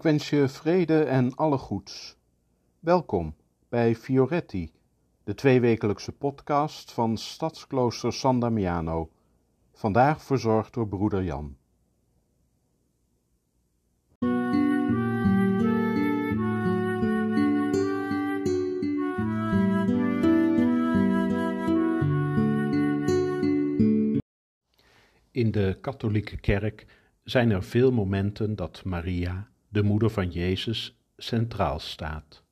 Ik wens je vrede en alle goeds. Welkom bij Fioretti, de tweewekelijkse podcast van Stadsklooster San Damiano. Vandaag verzorgd door broeder Jan. In de katholieke kerk zijn er veel momenten dat Maria, de moeder van Jezus, centraal staat.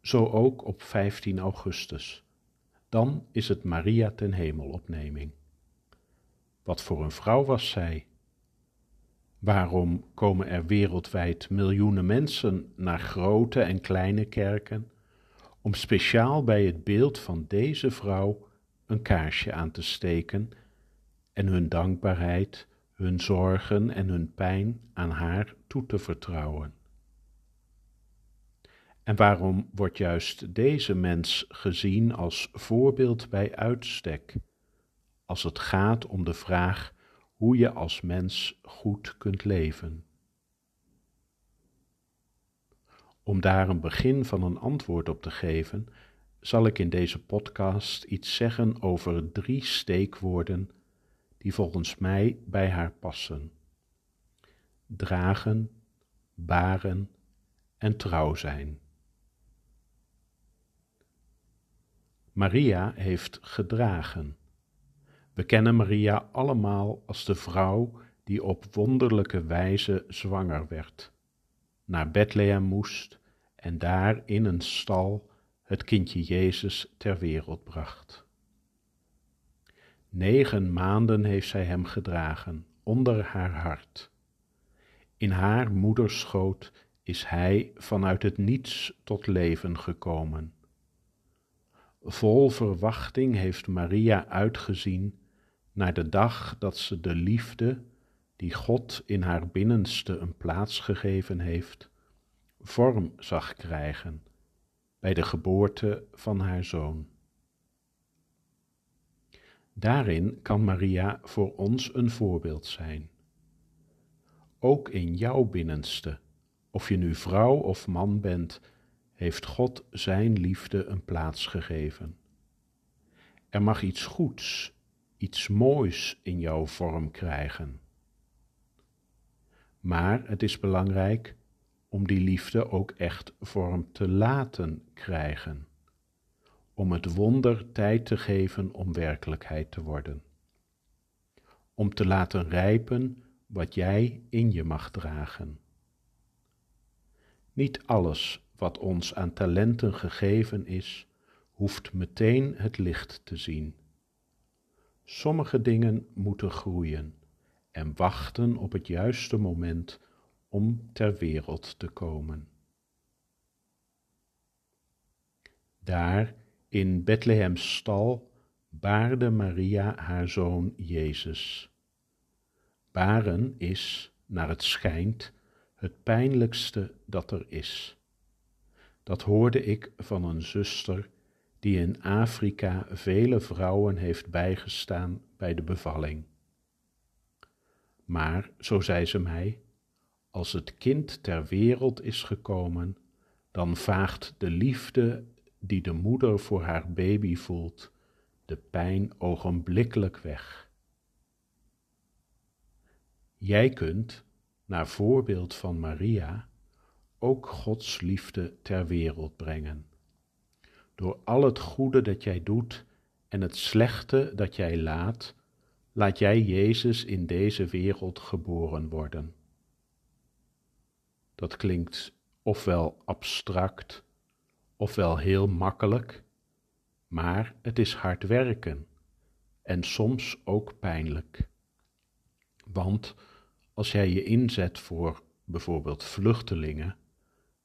Zo ook op 15 augustus. Dan is het Maria ten hemelopneming. Wat voor een vrouw was zij? Waarom komen er wereldwijd miljoenen mensen naar grote en kleine kerken om speciaal bij het beeld van deze vrouw een kaarsje aan te steken en hun dankbaarheid, hun zorgen en hun pijn aan haar toe te vertrouwen. En waarom wordt juist deze mens gezien als voorbeeld bij uitstek, als het gaat om de vraag hoe je als mens goed kunt leven? Om daar een begin van een antwoord op te geven, zal ik in deze podcast iets zeggen over drie steekwoorden die volgens mij bij haar passen. Dragen, baren en trouw zijn. Maria heeft gedragen. We kennen Maria allemaal als de vrouw die op wonderlijke wijze zwanger werd, naar Bethlehem moest en daar in een stal het kindje Jezus ter wereld bracht. Negen maanden heeft zij hem gedragen, onder haar hart. In haar moederschoot is hij vanuit het niets tot leven gekomen. Vol verwachting heeft Maria uitgezien naar de dag dat ze de liefde, die God in haar binnenste een plaats gegeven heeft, vorm zag krijgen bij de geboorte van haar zoon. Daarin kan Maria voor ons een voorbeeld zijn. Ook in jouw binnenste, of je nu vrouw of man bent, heeft God Zijn liefde een plaats gegeven. Er mag iets goeds, iets moois in jouw vorm krijgen. Maar het is belangrijk om die liefde ook echt vorm te laten krijgen om het wonder tijd te geven om werkelijkheid te worden. Om te laten rijpen wat jij in je mag dragen. Niet alles wat ons aan talenten gegeven is, hoeft meteen het licht te zien. Sommige dingen moeten groeien en wachten op het juiste moment om ter wereld te komen. Daar in Bethlehems stal baarde Maria haar zoon Jezus. Baren is, naar het schijnt, het pijnlijkste dat er is. Dat hoorde ik van een zuster die in Afrika vele vrouwen heeft bijgestaan bij de bevalling. Maar, zo zei ze mij, als het kind ter wereld is gekomen, dan vaagt de liefde die de moeder voor haar baby voelt, de pijn ogenblikkelijk weg. Jij kunt, naar voorbeeld van Maria, ook Gods liefde ter wereld brengen. Door al het goede dat jij doet en het slechte dat jij laat, laat jij Jezus in deze wereld geboren worden. Dat klinkt ofwel abstract ofwel heel makkelijk, maar het is hard werken en soms ook pijnlijk. Want als jij je inzet voor bijvoorbeeld vluchtelingen,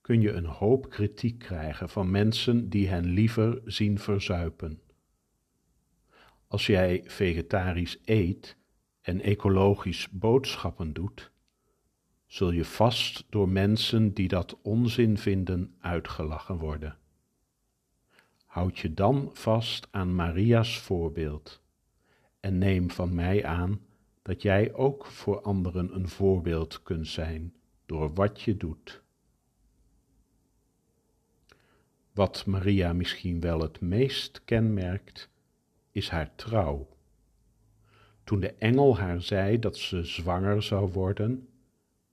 kun je een hoop kritiek krijgen van mensen die hen liever zien verzuipen. Als jij vegetarisch eet en ecologisch boodschappen doet, zul je vast door mensen die dat onzin vinden uitgelachen worden. Houd je dan vast aan Maria's voorbeeld en neem van mij aan dat jij ook voor anderen een voorbeeld kunt zijn door wat je doet. Wat Maria misschien wel het meest kenmerkt, is haar trouw. Toen de engel haar zei dat ze zwanger zou worden,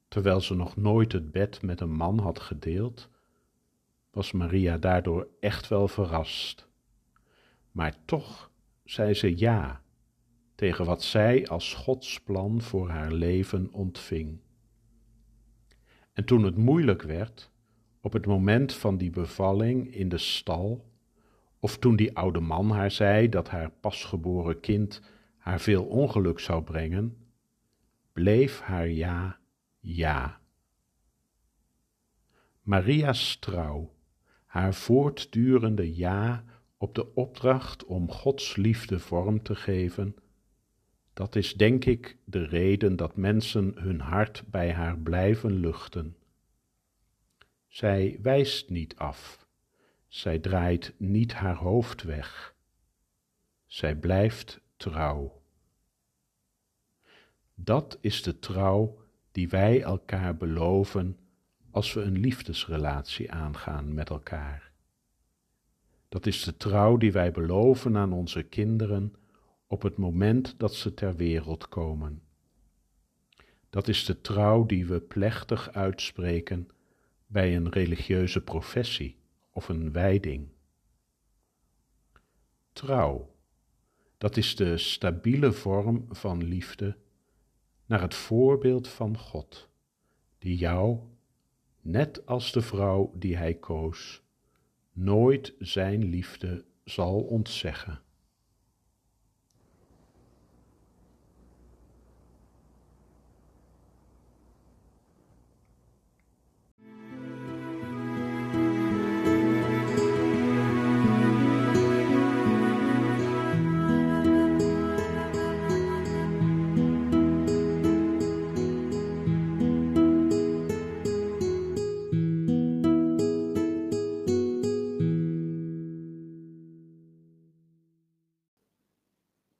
terwijl ze nog nooit het bed met een man had gedeeld, was Maria daardoor echt wel verrast. Maar toch zei ze ja tegen wat zij als Gods plan voor haar leven ontving. En toen het moeilijk werd, op het moment van die bevalling in de stal, of toen die oude man haar zei dat haar pasgeboren kind haar veel ongeluk zou brengen, bleef haar ja ja. Maria's trouw, haar voortdurende ja op de opdracht om Gods liefde vorm te geven, dat is denk ik de reden dat mensen hun hart bij haar blijven luchten. Zij wijst niet af, zij draait niet haar hoofd weg, zij blijft trouw. Dat is de trouw die wij elkaar beloven als we een liefdesrelatie aangaan met elkaar. Dat is de trouw die wij beloven aan onze kinderen op het moment dat ze ter wereld komen. Dat is de trouw die we plechtig uitspreken bij een religieuze professie of een wijding. Trouw, dat is de stabiele vorm van liefde naar het voorbeeld van God, die jou, net als de vrouw die hij koos, nooit zijn liefde zal ontzeggen.